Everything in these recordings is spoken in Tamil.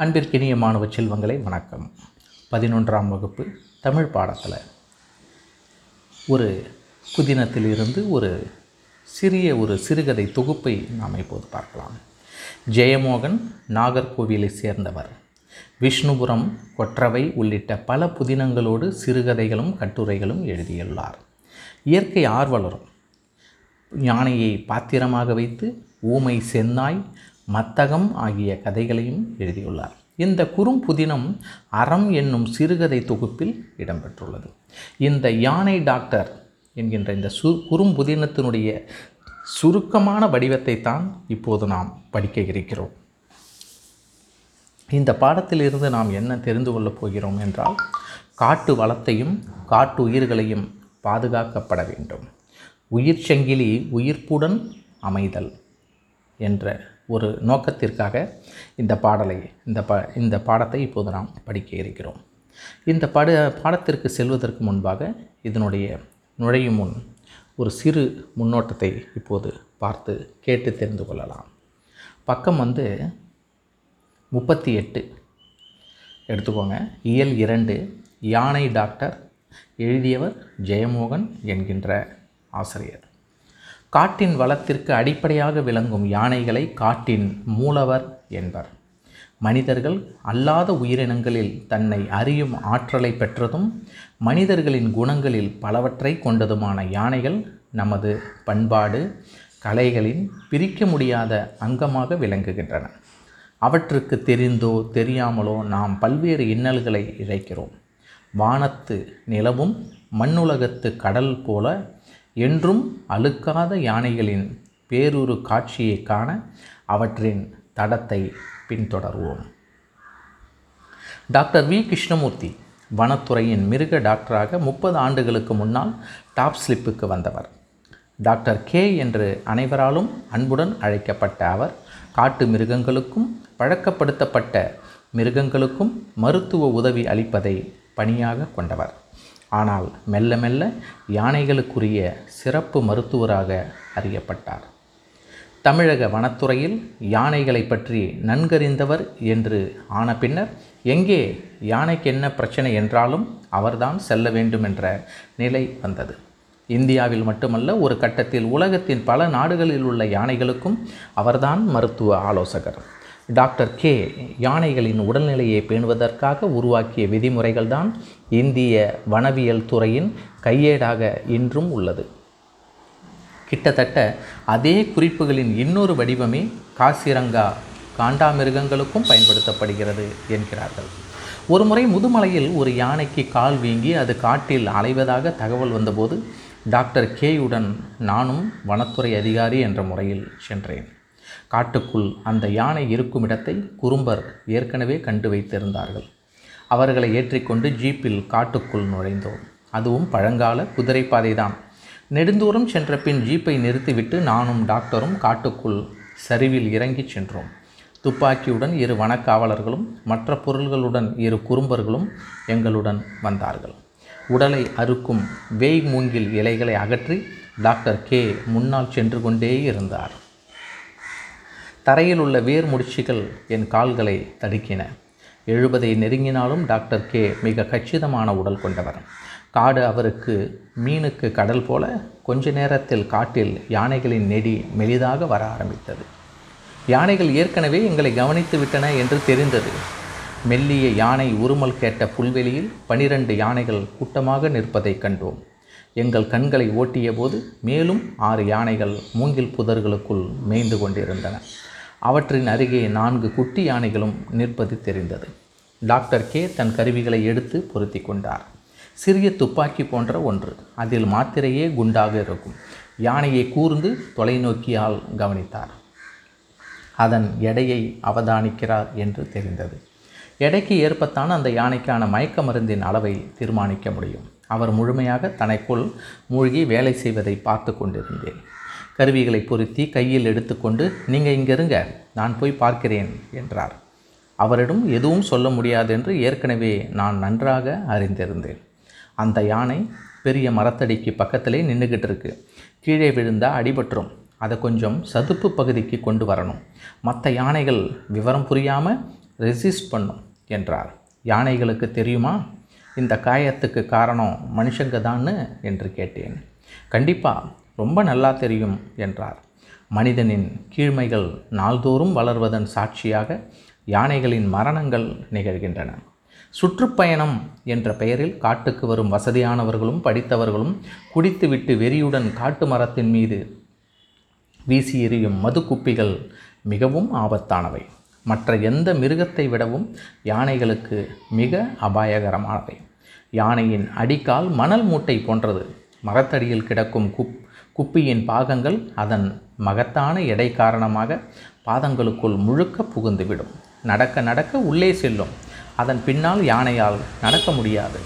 அன்பிற்கினிய மாணவ செல்வங்களை வணக்கம். பதினொன்றாம் வகுப்பு தமிழ் பாடத்தில் ஒரு புதினத்திலிருந்து ஒரு சிறிய ஒரு சிறுகதை தொகுப்பை நாம் இப்போது பார்க்கலாம். ஜெயமோகன் நாகர்கோவிலை சேர்ந்தவர். விஷ்ணுபுரம் கொற்றவை உள்ளிட்ட பல புதினங்களோடு சிறுகதைகளும் கட்டுரைகளும் எழுதியுள்ளார். இயற்கை ஆர்வலரும் யானையை பாத்திரமாக வைத்து ஊமை சென்னாய் மத்தகம் ஆகிய கதைகளையும் எழுதியுள்ளார். இந்த குறும்புதினம் அறம் என்னும் சிறுகதை தொகுப்பில் இடம்பெற்றுள்ளது. இந்த யானை டாக்டர் என்கின்ற இந்த சு குறும்புதினத்தினுடைய சுருக்கமான வடிவத்தை தான் இப்போது நாம் படிக்க இருக்கிறோம். இந்த பாடத்திலிருந்து நாம் என்ன தெரிந்து கொள்ளப் போகிறோம் என்றால் காட்டு வளத்தையும் காட்டு உயிர்களையும் பாதுகாக்கப்பட வேண்டும். உயிர் சங்கிலி உயிர்ப்புடன் அமைதல் என்ற ஒரு நோக்கத்திற்காக இந்த பாடலை இந்த ப இந்த பாடத்தை இப்போது நாம் படிக்க இருக்கிறோம். இந்த பட பாடத்திற்கு செல்வதற்கு முன்பாக இதனுடைய நுழையும் முன் ஒரு சிறு முன்னோட்டத்தை இப்போது பார்த்து கேட்டு தெரிந்து கொள்ளலாம். பக்கம் வந்து முப்பத்தி எட்டு. எடுத்துக்கோங்க. இயல் இரண்டு யானை டாக்டர் எழுதியவர் ஜெயமோகன் என்கின்ற ஆசிரியர். காட்டின் வளத்திற்கு அடிப்படையாக விளங்கும் யானைகளை காட்டின் மூலவர் என்பர். மனிதர்கள் அல்லாத உயிரினங்களில் தன்னை அறியும் ஆற்றலை பெற்றதும் மனிதர்களின் குணங்களில் பலவற்றை கொண்டதுமான யானைகள் நமது பண்பாடு கலைகளின் பிரிக்க முடியாத அங்கமாக விளங்குகின்றன. அவற்றுக்கு தெரிந்தோ தெரியாமலோ நாம் பல்வேறு இன்னல்களை இழைக்கிறோம். வானத்து நிலவும் மண்ணுலகத்து கடல் போல என்றும் அழுக்காத யானைகளின் பேரூரு காட்சியை காண அவற்றின் தடத்தை பின்தொடர்வோம். Doctor V. கிருஷ்ணமூர்த்தி வனத்துறையின் மிருக டாக்டராக முப்பது ஆண்டுகளுக்கு முன்னால் டாப் ஸ்லிப்புக்கு வந்தவர். டாக்டர் கே என்று அனைவராலும் அன்புடன் அழைக்கப்பட்ட அவர் காட்டு மிருகங்களுக்கும் பழக்கப்படுத்தப்பட்ட மிருகங்களுக்கும் மருத்துவ உதவி அளிப்பதை பணியாக கொண்டவர். ஆனால் மெல்ல மெல்ல யானைகளுக்குரிய சிறப்பு மருத்துவராக அறியப்பட்டார். தமிழக வனத்துறையில் யானைகளை பற்றி நன்கறிந்தவர் என்று ஆன பின்னர் எங்கே யானைக்கு என்ன பிரச்சனை என்றாலும் அவர்தான் செல்ல வேண்டும் என்ற நிலை வந்தது. இந்தியாவில் மட்டுமல்ல ஒரு கட்டத்தில் உலகத்தின் பல நாடுகளில் உள்ள யானைகளுக்கும் அவர்தான் மருத்துவ ஆலோசகர். Doctor K. யானைகளின் உடல்நிலையை பேணுவதற்காக உருவாக்கிய விதிமுறைகள்தான் இந்திய வனவியல் துறையின் கையேடாக இன்றும் உள்ளது. கிட்டத்தட்ட அதே குறிப்புகளின் இன்னொரு வடிவமே காசிரங்கா காண்டாமிருகங்களுக்கும் பயன்படுத்தப்படுகிறது என்கிறார்கள். ஒருமுறை முதுமலையில் ஒரு யானைக்கு கால் வீங்கி அது காட்டில் அலைவதாக தகவல் வந்தபோது டாக்டர் கேயுடன் நானும் வனத்துறை அதிகாரி என்ற முறையில் சென்றேன். காட்டுக்குள் அந்த யானை இருக்கும் இடத்தை குறும்பர் ஏற்கனவே கண்டு வைத்திருந்தார்கள். அவர்களை ஏற்றிக்கொண்டு ஜீப்பில் காட்டுக்குள் நுழைந்தோம். அதுவும் பழங்கால குதிரைப்பாதை தான் நெடுந்தூரம் சென்ற பின் ஜீப்பை நிறுத்திவிட்டு நானும் டாக்டரும் காட்டுக்குள் சரிவில் இறங்கிச் சென்றோம். துப்பாக்கியுடன் இரு வனக்காவலர்களும் மற்ற பொருள்களுடன் இரு குறும்பர்களும் எங்களுடன் வந்தார்கள். உடலை அறுக்கும் வேய் மூங்கில் இலைகளை அகற்றி டாக்டர் கே முன்னால் சென்று கொண்டே இருந்தார். தரையில் உள்ள வேர் முடிச்சுகள் என் கால்களை தடுக்கின. எழுபதை நெருங்கினாலும் டாக்டர் கே மிக கச்சிதமான உடல் கொண்டவர். காடு அவருக்கு மீனுக்கு கடல் போல கொஞ்ச நேரத்தில் காட்டில் யானைகளின் நெடி மெலிதாக வர ஆரம்பித்தது. யானைகள் ஏற்கனவே எங்களை கவனித்து விட்டன என்று தெரிந்தது. மெல்லிய யானை உருமல் கேட்ட புல்வெளியில் பனிரெண்டு யானைகள் கூட்டமாக நிற்பதை கண்டோம். எங்கள் கண்களை ஓட்டிய போது மேலும் ஆறு யானைகள் மூங்கில் புதர்களுக்குள் மேய்ந்து கொண்டிருந்தன. அவற்றின் அருகே நான்கு குட்டி யானைகளும் நிற்பது தெரிந்தது. டாக்டர் கே தன் கருவிகளை எடுத்து பொருத்தி கொண்டார். சிறிய துப்பாக்கி போன்ற ஒன்று. அதில் மாத்திரையே குண்டாக இருக்கும். யானையை கூர்ந்து தொலைநோக்கியால் கவனித்தார். அதன் எடையை அவதானிக்கிறார் என்று தெரிந்தது. எடைக்கு ஏற்பத்தான் அந்த யானைக்கான மயக்க மருந்தின் அளவை தீர்மானிக்க முடியும். அவர் முழுமையாக தனக்குள் மூழ்கி வேலை செய்வதை பார்த்து கொண்டிருந்தேன். கருவிகளை பொருத்தி கையில் எடுத்துக்கொண்டு நீங்கள் இங்கே இருங்க நான் போய் பார்க்கிறேன் என்றார். அவரிடம் எதுவும் சொல்ல முடியாது என்று ஏற்கனவே நான் நன்றாக அறிந்திருந்தேன். அந்த யானை பெரிய மரத்தடிக்கு பக்கத்திலே நின்றுக்கிட்டு இருக்கு. கீழே விழுந்தால் அடிபட்டுரும். அதை கொஞ்சம் சதுப்பு பகுதிக்கு கொண்டு வரணும். மற்ற யானைகள் விவரம் புரியாமல் ரெசிஸ்ட் பண்ணும் என்றார். யானைகளுக்கு தெரியுமா? இந்த காயத்துக்கு காரணம் மனுஷங்க தான்னு என்று கேட்டேன். கண்டிப்பாக ரொம்ப நல்லா தெரியும் என்றார். மனிதனின் கீழ்மைகள் நாள்தோறும் வளர்வதன் சாட்சியாக யானைகளின் மரணங்கள் நிகழ்கின்றன. சுற்றுப்பயணம் என்ற பெயரில் காட்டுக்கு வரும் வசதியானவர்களும் படித்தவர்களும் குடித்துவிட்டு வெறியுடன் காட்டு மரத்தின் மீது வீசி எறியும் மது குப்பிகள் மிகவும் ஆபத்தானவை. மற்ற எந்த மிருகத்தை விடவும் யானைகளுக்கு மிக அபாயகரமானவை. யானையின் அடிக்கால் மணல் மூட்டை போன்றது. மரத்தடியில் கிடக்கும் குப் குப்பியின் பாகங்கள் அதன் மகத்தான எடை காரணமாக பாதங்களுக்குள் முழுக்க புகுந்துவிடும். நடக்க நடக்க உள்ளே செல்லும். அதன் பின்னால் யானையால் நடக்க முடியாது.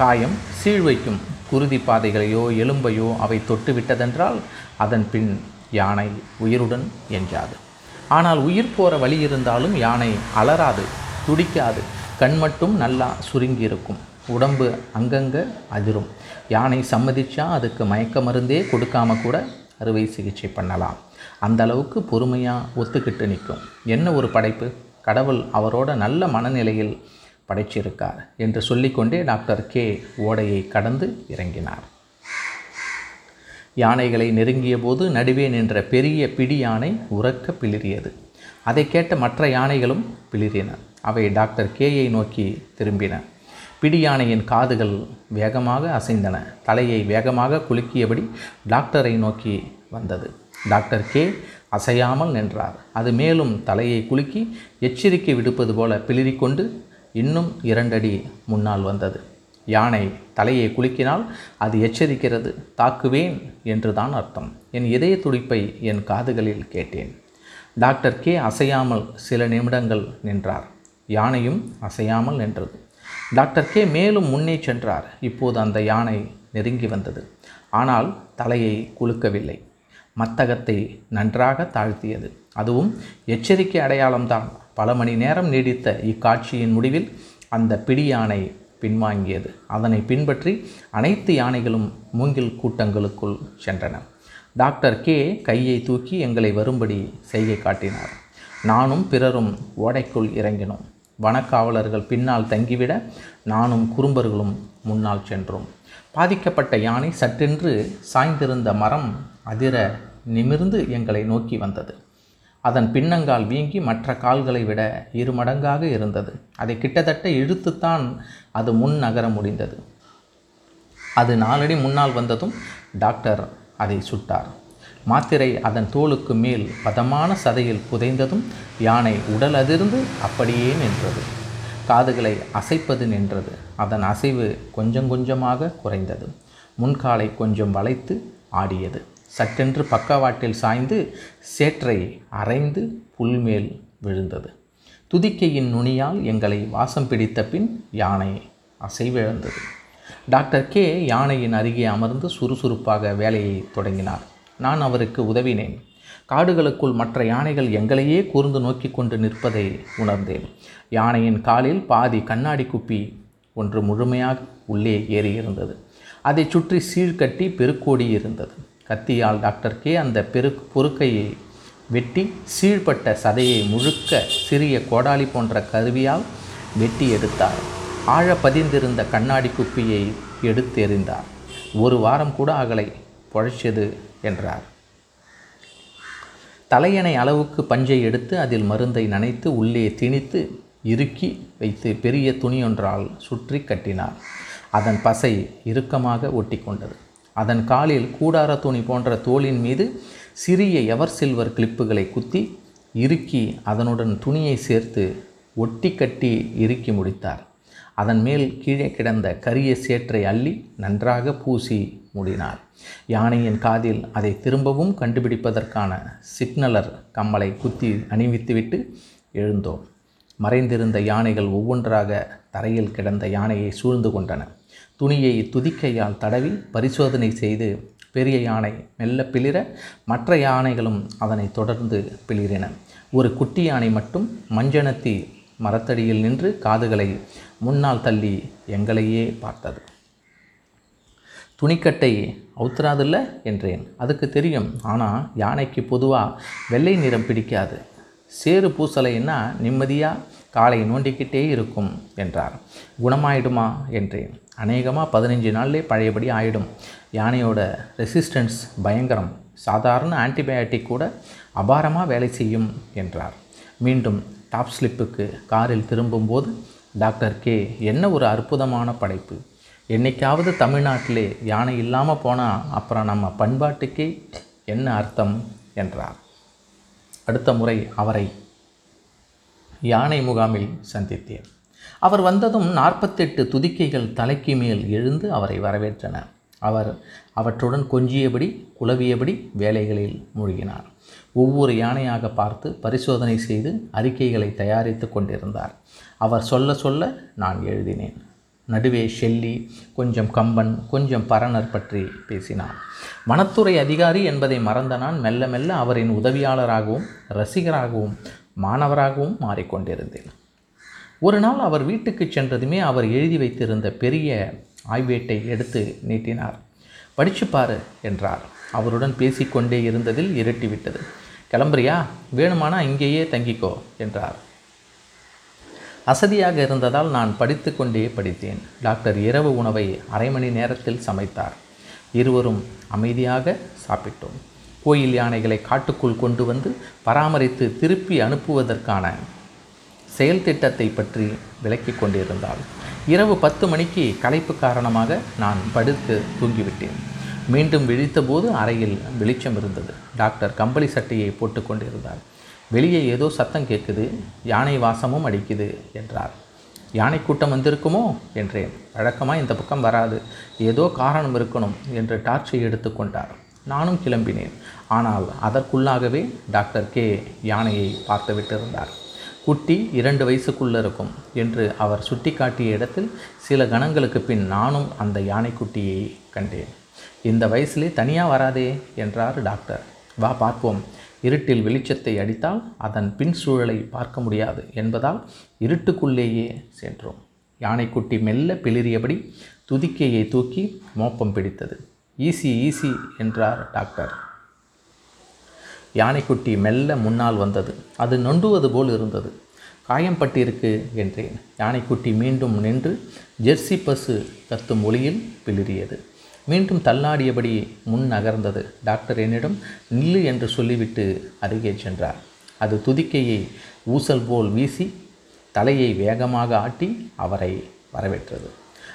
காயம் சீழ் வைக்கும் குருதி பாதைகளையோ எலும்பையோ அவை தொட்டுவிட்டதென்றால் அதன் பின் யானை உயிருடன் எஞ்சாது ஆனால் உயிர் போகிற வழி இருந்தாலும் யானை அலறாது துடிக்காது. கண் மட்டும் நல்லா சுருங்கியிருக்கும். உடம்பு அங்கங்கே அதிரும். யானை சம்மதிச்சா அதுக்கு மயக்க மருந்தே கொடுக்காம கூட அறுவை சிகிச்சை பண்ணலாம். அந்த அளவுக்கு பொறுமையாக ஒத்துக்கிட்டு நிற்கும். என்ன ஒரு படைப்பு? கடவுள் அவரோட நல்ல மனநிலையில் படைச்சிருக்கார் என்று சொல்லிக்கொண்டே டாக்டர் கே. ஓடையை கடந்து இறங்கினார். யானைகளை நெருங்கிய போது நடுவே நின்ற பெரிய பிடி யானை உறக்க பிளிரியது அதை கேட்ட மற்ற யானைகளும் பிளிறின. அவை டாக்டர் கேயை நோக்கி திரும்பின. பிடியானையின் காதுகள் வேகமாக அசைந்தன. தலையை வேகமாக குலுக்கியபடி டாக்டரை நோக்கி வந்தது. Doctor K. அசையாமல் நின்றார். அது மேலும் தலையை குலுக்கி எச்சரிக்கை விடுப்பது போல பிளிறிக்கொண்டு இன்னும் இரண்டடி முன்னால் வந்தது. யானை தலையை குலுக்கினால் அது எச்சரிக்கிறது தாக்குவேன் என்றுதான் அர்த்தம். என் இதய துடிப்பை என் காதுகளில் கேட்டேன். Doctor K. அசையாமல் சில நிமிடங்கள் நின்றார். யானையும் அசையாமல் நின்றது. டாக்டர் கே மேலும் முன்னே சென்றார். இப்போது அந்த யானை நெருங்கி வந்தது. ஆனால் தலையை குலுக்கவில்லை. மத்தகத்தை நன்றாக தாழ்த்தியது. அதுவும் எச்சரிக்கை அடையாளம்தான் பல மணி நேரம் நீடித்த இக்காட்சியின் முடிவில் அந்த பிடி யானை பின்வாங்கியது. அதனை பின்பற்றி அனைத்து யானைகளும் மூங்கில் கூட்டங்களுக்குள் சென்றன. டாக்டர் கே கையை தூக்கி எங்களை வரும்படி செய்கை காட்டினார். நானும் பிறரும் ஓடைக்குள் இறங்கினோம். வனக்காவலர்கள் பின்னால் தங்கிவிட நானும் குறும்பர்களும் முன்னால் சென்றோம். பாதிக்கப்பட்ட யானை சற்றென்று சாய்ந்திருந்த மரம் அதிர நிமிர்ந்து எங்களை நோக்கி வந்தது. அதன் பின்னங்கால் வீங்கி மற்ற கால்களை விட இரு மடங்காக இருந்தது. அதை கிட்டத்தட்ட இழுத்துத்தான் அது முன் நகர முடிந்தது. அது நாளடி முன்னால் வந்ததும் டாக்டர் அதை சுட்டார். மாத்திரை அதன் தோலுக்கு மேல் பதமான சதையில் புதைந்ததும் யானை உடல் அதிர்ந்து அப்படியே நின்றது. காதுகளை அசைப்பது நின்றது. அதன் அசைவு கொஞ்சம் கொஞ்சமாக குறைந்தது. முன்காலை கொஞ்சம் வளைத்து ஆடியது. சட்டென்று பக்கவாட்டில் சாய்ந்து சேற்றை அரைந்து புல்மேல் விழுந்தது. துதிக்கையின் நுனியால் எங்களை வாசம் பிடித்த பின் யானை அசைவிழந்தது. டாக்டர் கே யானையின் அருகே அமர்ந்து சுறுசுறுப்பாக வேலையை தொடங்கினார். நான் அவருக்கு உதவினேன். காடுகளுக்குள் மற்ற யானைகள் எங்களையே கூர்ந்து நோக்கி கொண்டு நிற்பதை உணர்ந்தேன். யானையின் காலில் பாதி கண்ணாடி குப்பி ஒன்று முழுமையாக உள்ளே ஏறியிருந்தது. அதை சுற்றி சீழ்கட்டி பெருக்கோடி இருந்தது. கத்தியால் டாக்டர் கே அந்த பெரு பொறுக்கையை வெட்டி சீழ்பட்ட சதையை முழுக்க சிறிய கோடாலி போன்ற கருவியால் வெட்டி எடுத்தார். ஆழ பதிந்திருந்த கண்ணாடி குப்பியை எடுத்து எறிந்தார் ஒரு வாரம் கூட அகலை பொழைச்சது என்றார். தலையணை அளவுக்கு பஞ்சை எடுத்து அதில் மருந்தை நனைத்து உள்ளே திணித்து இறுக்கி வைத்து பெரிய துணியொன்றால் சுற்றி கட்டினார். அதன் பசை இறுக்கமாக ஒட்டி கொண்டது. அதன் காலில் கூடார துணி போன்ற தோளின் மீது சிறிய எவர் சில்வர் கிளிப்புகளை குத்தி இறுக்கி அதனுடன் துணியை சேர்த்து ஒட்டி கட்டி இறுக்கி முடித்தார். அதன் மேல் கீழே கிடந்த கரிய சேற்றை அள்ளி நன்றாக பூசி மூடினார். யானையின் காதில் அதை திரும்பவும் கண்டுபிடிப்பதற்கான சிக்னலர் கம்மலை குத்தி அணிவித்துவிட்டு எழுந்தோம். மறைந்திருந்த யானைகள் ஒவ்வொன்றாக தரையில் கிடந்த யானையை சூழ்ந்து கொண்டன. துணியை துதிக்கையால் தடவி பரிசோதனை செய்து பெரிய யானை மெல்ல பிளிர மற்ற யானைகளும் அதனை தொடர்ந்து பிளிரின. ஒரு குட்டி யானை மட்டும் மஞ்சனத்தி மரத்தடியில் நின்று காதுகளை முன்னால் தள்ளி எங்களையே பார்த்தது. துணிக்கட்டை அவுத்துறாதில்ல என்றேன். அதுக்கு தெரியும். ஆனால் யானைக்கு பொதுவாக வெள்ளை நிறம் பிடிக்காது. சேறு பூசலைன்னா நிம்மதியாக காலை நோண்டிக்கிட்டே இருக்கும் என்றார். குணமாயிடுமா என்றேன். அநேகமாக பதினஞ்சு நாள்லே பழையபடி ஆயிடும். யானையோட ரெசிஸ்டன்ஸ் பயங்கரம். சாதாரண ஆன்டிபயாட்டிக் கூட அபாரமாக வேலை செய்யும் என்றார். மீண்டும் டாப் ஸ்லிப்புக்கு காரில் திரும்பும்போது டாக்டர் கே என்ன ஒரு அற்புதமான படைப்பு. என்றைக்காவது தமிழ்நாட்டிலே யானை இல்லாமல் போனால் அப்புறம் நம்ம பண்பாட்டுக்கு என்ன அர்த்தம் என்றார். அடுத்த முறை அவரை யானை முகாமில் சந்தித்தேன். அவர் வந்ததும் நாற்பத்தெட்டு துதிக்கைகள் தலைக்கு மேல் எழுந்து அவரை வரவேற்றன. அவர் அவற்றுடன் கொஞ்சியபடி குழவியபடி வேலைகளில் மூழ்கினார். ஒவ்வொரு யானையாக பார்த்து பரிசோதனை செய்து அறிக்கைகளை தயாரித்து கொண்டிருந்தார். அவர் சொல்ல சொல்ல நான் எழுதினேன். நடுவே ஷெல்லி கொஞ்சம் கம்பன் கொஞ்சம் பரணர் பற்றி பேசினார் வனத்துறை அதிகாரி என்பதை மறந்த நான் மெல்ல மெல்ல அவரின் உதவியாளராகவும் ரசிகராகவும் மாணவராகவும் மாறிக்கொண்டிருந்தேன். ஒரு நாள் அவர் வீட்டுக்கு சென்றதுமே அவர் எழுதி வைத்திருந்த பெரிய ஆய்வேட்டை எடுத்து நீட்டினார். படிச்சு பாரு என்றார். அவருடன் பேசிக்கொண்டே இருந்ததில் இருட்டிவிட்டது. கிளம்புறியா? வேணுமானா இங்கேயே தங்கிக்கோ என்றார். அசதியாக இருந்ததால் நான் படித்து கொண்டே படித்தேன். டாக்டர் இரவு உணவை அரை மணி நேரத்தில் சமைத்தார். இருவரும் அமைதியாக சாப்பிட்டோம். கோயில் யானைகளை காட்டுக்குள் கொண்டு வந்து பராமரித்து திருப்பி அனுப்புவதற்கான செயல் திட்டத்தை பற்றி விளக்கி கொண்டிருந்தாள். இரவு பத்து மணிக்கு களைப்பு காரணமாக நான் படுத்து தூங்கிவிட்டேன். மீண்டும் விழித்தபோது அறையில் வெளிச்சம் இருந்தது. டாக்டர் கம்பளி சட்டையை போட்டுக்கொண்டிருந்தார் வெளியே ஏதோ சத்தம் கேட்குது யானை வாசமும் அடிக்குது என்றார். யானை கூட்டம் வந்திருக்குமோ என்றேன். வழக்கமாக இந்த பக்கம் வராது. ஏதோ காரணம் இருக்கணும் என்று டார்ச்சை எடுத்துக்கொண்டார் நானும் கிளம்பினேன். ஆனால் அதற்குள்ளாகவே டாக்டர் கே யானையை பார்த்து விட்டிருந்தார் குட்டி இரண்டு வயசுக்குள்ளே இருக்கும் என்று அவர் சுட்டிக்காட்டிய இடத்தில் சில கணங்களுக்கு பின் நானும் அந்த யானைக்குட்டியை கண்டேன். இந்த வயசுலே தனியாக வராதே என்றார் டாக்டர். வா பார்ப்போம். இருட்டில் வெளிச்சத்தை அடித்தால் அதன் பின் சூழலை பார்க்க முடியாது என்பதால் இருட்டுக்குள்ளேயே சென்றோம். யானைக்குட்டி மெல்ல பிளிறியபடி துதிக்கையை தூக்கி மோப்பம் பிடித்தது. ஈசி ஈசி என்றார் டாக்டர். யானைக்குட்டி மெல்ல முன்னால் வந்தது. அது நொண்டுவது போல் இருந்தது. காயம் பட்டிருக்கு என்றேன். யானைக்குட்டி மீண்டும் நின்று ஜெர்சி பசு கத்தும் ஒளியில் பிளிறியது. மீண்டும் தள்ளாடியபடி முன் நகர்ந்தது. டாக்டர் என்னிடம் நில்லு என்று சொல்லிவிட்டு அருகே சென்றார். அது துதிக்கையை ஊசல் போல் வீசி தலையை வேகமாக ஆட்டி அவரை வரவேற்றது.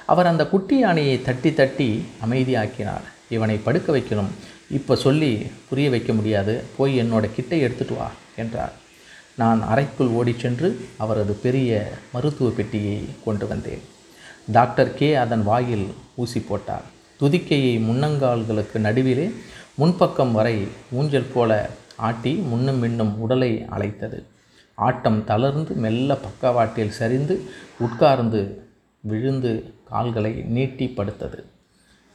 அவர் அந்த குட்டி யானையை தட்டி தட்டி அமைதியாக்கினார். இவனை படுக்க வைக்கணும். இப்போ சொல்லி புரிய வைக்க முடியாது. போய் என்னோட கிட்டை எடுத்துட்டு வா என்றார். நான் அறைக்குள் ஓடிச் சென்று அவரது பெரிய மருத்துவ பெட்டியை கொண்டு வந்தேன். Doctor K. அதன் வாயில் ஊசி போட்டார். துதிக்கையை முன்னங்கால்களுக்கு நடுவிலே முன்பக்கம் வரை ஊஞ்சல் போல ஆட்டி முன்னும் மின்னும் உடலை அழைத்தது. ஆட்டம் தளர்ந்து மெல்ல பக்கவாட்டில் சரிந்து உட்கார்ந்து விழுந்து கால்களை நீட்டி படுத்தது.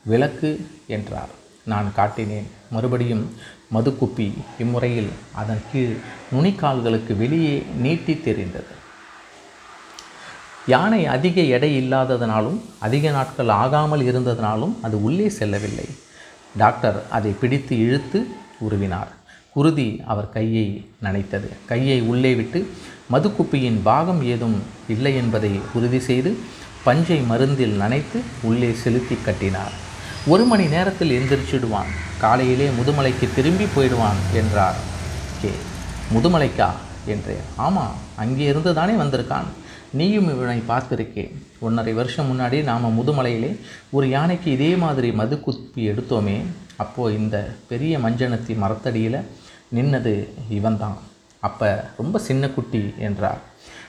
விளக்கு என்றார். நான் காட்டினேன். மறுபடியும் மதுக்குப்பி இம்முறையில் அதன் கீழ் நுனிக்கால்களுக்கு வெளியே நீட்டி தெரிந்தது. யானை அதிக எடை இல்லாததனாலும் அதிக நாட்கள் ஆகாமல் இருந்ததனாலும் அது உள்ளே செல்லவில்லை. டாக்டர் அதை பிடித்து இழுத்து உருவினார். குருதி அவர் கையை நனைத்தது. கையை உள்ளே விட்டு மதுக்குப்பியின் பாகம் ஏதும் இல்லை என்பதை உறுதி செய்து பஞ்சை மருந்தில் நனைத்து உள்ளே செலுத்தி கட்டினார். ஒரு மணி நேரத்தில் எந்திரிச்சிடுவான். காலையிலே முதுமலைக்கு திரும்பி போயிடுவான் என்றார் கே. முதுமலைக்கா? என்றேன். ஆமாம் அங்கே இருந்து தானே வந்திருக்கான். நீயும் இவனை பார்த்துருக்கேன் ஒன்றரை வருஷம் முன்னாடி நாம் முதுமலையிலே ஒரு யானைக்கு இதே மாதிரி மது குப்பி எடுத்தோமே அப்போது இந்த பெரிய மஞ்சனத்தி மரத்தடியில் நின்னது இவன்தான். அப்போ ரொம்ப சின்ன குட்டி என்றார்.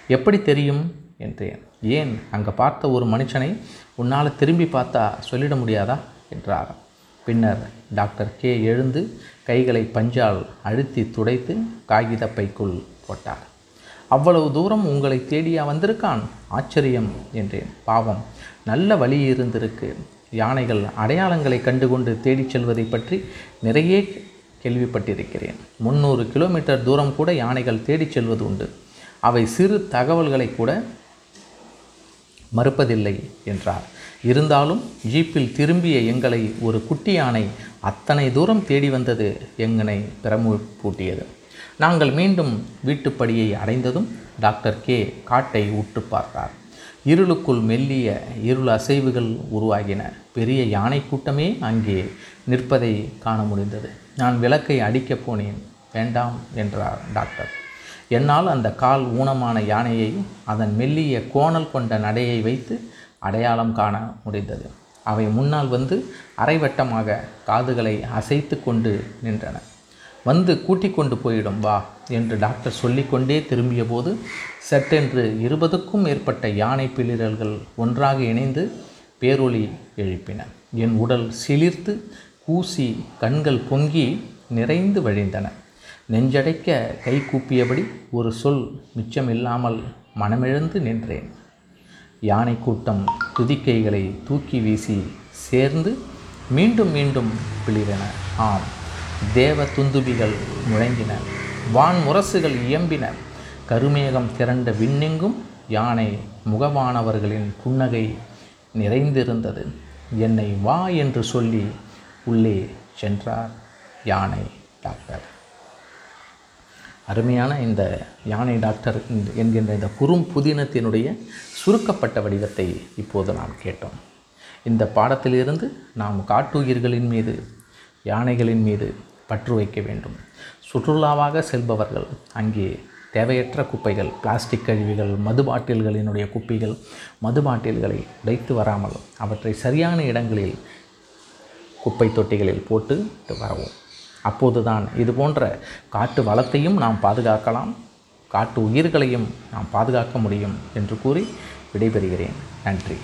எப்படி தெரியும்? என்றேன். ஏன்? அங்கே பார்த்த ஒரு மனுஷனை உன்னால் திரும்பி பார்த்தா சொல்லிட முடியாதா? என்றார். பின்னர் டாக்டர் கே எழுந்து கைகளை பஞ்சால் அழுத்தி துடைத்து காகித பைக்குள் போட்டார். அவ்வளவு தூரம் உங்களை தேடியா வந்திருக்கான்? ஆச்சரியம் என்றேன். பாவம் நல்ல வழி இருந்திருக்கு. யானைகள் அடையாளங்களை கண்டுகொண்டு தேடிச் செல்வதை பற்றி நிறைய கேள்விப்பட்டிருக்கிறேன். முந்நூறு கிலோமீட்டர் தூரம் கூட யானைகள் தேடிச் செல்வது உண்டு. அவை சிறு தகவல்களை கூட மறுப்பதில்லை என்றார். இருந்தாலும் ஜீப்பில் திரும்பிய எங்களை ஒரு குட்டி யானை அத்தனை தூரம் தேடி வந்தது எங்கனை பிரமு பூட்டியது நாங்கள் மீண்டும் வீட்டுப்படியை அடைந்ததும் டாக்டர் கே. காட்டை உற்று பார்த்தார். இருளுக்குள் மெல்லிய இருள் அசைவுகள் உருவாகின. பெரிய யானை கூட்டமே அங்கே நிற்பதை காண முடிந்தது. நான் விளக்கை அடிக்கப் போனேன். வேண்டாம் என்றார் டாக்டர். என்னால் அந்த கால் ஊனமான யானையை அதன் மெல்லிய கோணல் கொண்ட நடையை வைத்து அடையாளம் காண முடிந்தது. அவை முன்னால் வந்து அரைவட்டமாக காதுகளை அசைத்து கொண்டு நின்றன. வந்து கூட்டிக் கொண்டு போயிடும் வா என்று டாக்டர் சொல்லிக்கொண்டே திரும்பிய போது சட்டென்று இருபதுக்கும் மேற்பட்ட யானை பிளிரல்கள் ஒன்றாக இணைந்து பேரொளி எழுப்பின. என் உடல் சிலிர்த்து கூசி கண்கள் பொங்கி நிறைந்து வழிந்தன. நெஞ்சடைக்க கை கூப்பியபடி ஒரு சொல் மிச்சமில்லாமல் மனமிழந்து நின்றேன். யானை கூட்டம் துதிக்கைகளை தூக்கி வீசி சேர்ந்து மீண்டும் மீண்டும் பிளிரன ஆம் தேவ துந்துபிகள் முழங்கின வான் முரசுகள் இயம்பின. கருமேகம் திரண்ட விண்ணெங்கும் யானை முகவானவர்களின் புன்னகை நிறைந்திருந்தது. என்னை வா என்று சொல்லி உள்ளே சென்றார் யானை டாக்டர். அருமையான இந்த யானை டாக்டர் என்கின்ற இந்த குறும் புதினத்தினுடைய சுருக்கப்பட்ட வடிவத்தை இப்போது நாம் கேட்டோம். இந்த பாடத்திலிருந்து நாம் காட்டுயிர்களின் மீது யானைகளின் மீது பற்று வைக்க வேண்டும். சுற்றுலாவாக செல்பவர்கள் அங்கே தேவையற்ற குப்பைகள் பிளாஸ்டிக் கழிவுகள் மது பாட்டில்களினுடைய குப்பைகள் மது பாட்டில்களை உடைத்து வராமல் அவற்றை சரியான இடங்களில் குப்பை தொட்டிகளில் போட்டு வரவும். அப்போதுதான் இது போன்ற காட்டு வளத்தையும் நாம் பாதுகாக்கலாம் காட்டு உயிர்களையும் நாம் பாதுகாக்க முடியும் என்று கூறி விடைபெறுகிறேன். நன்றி.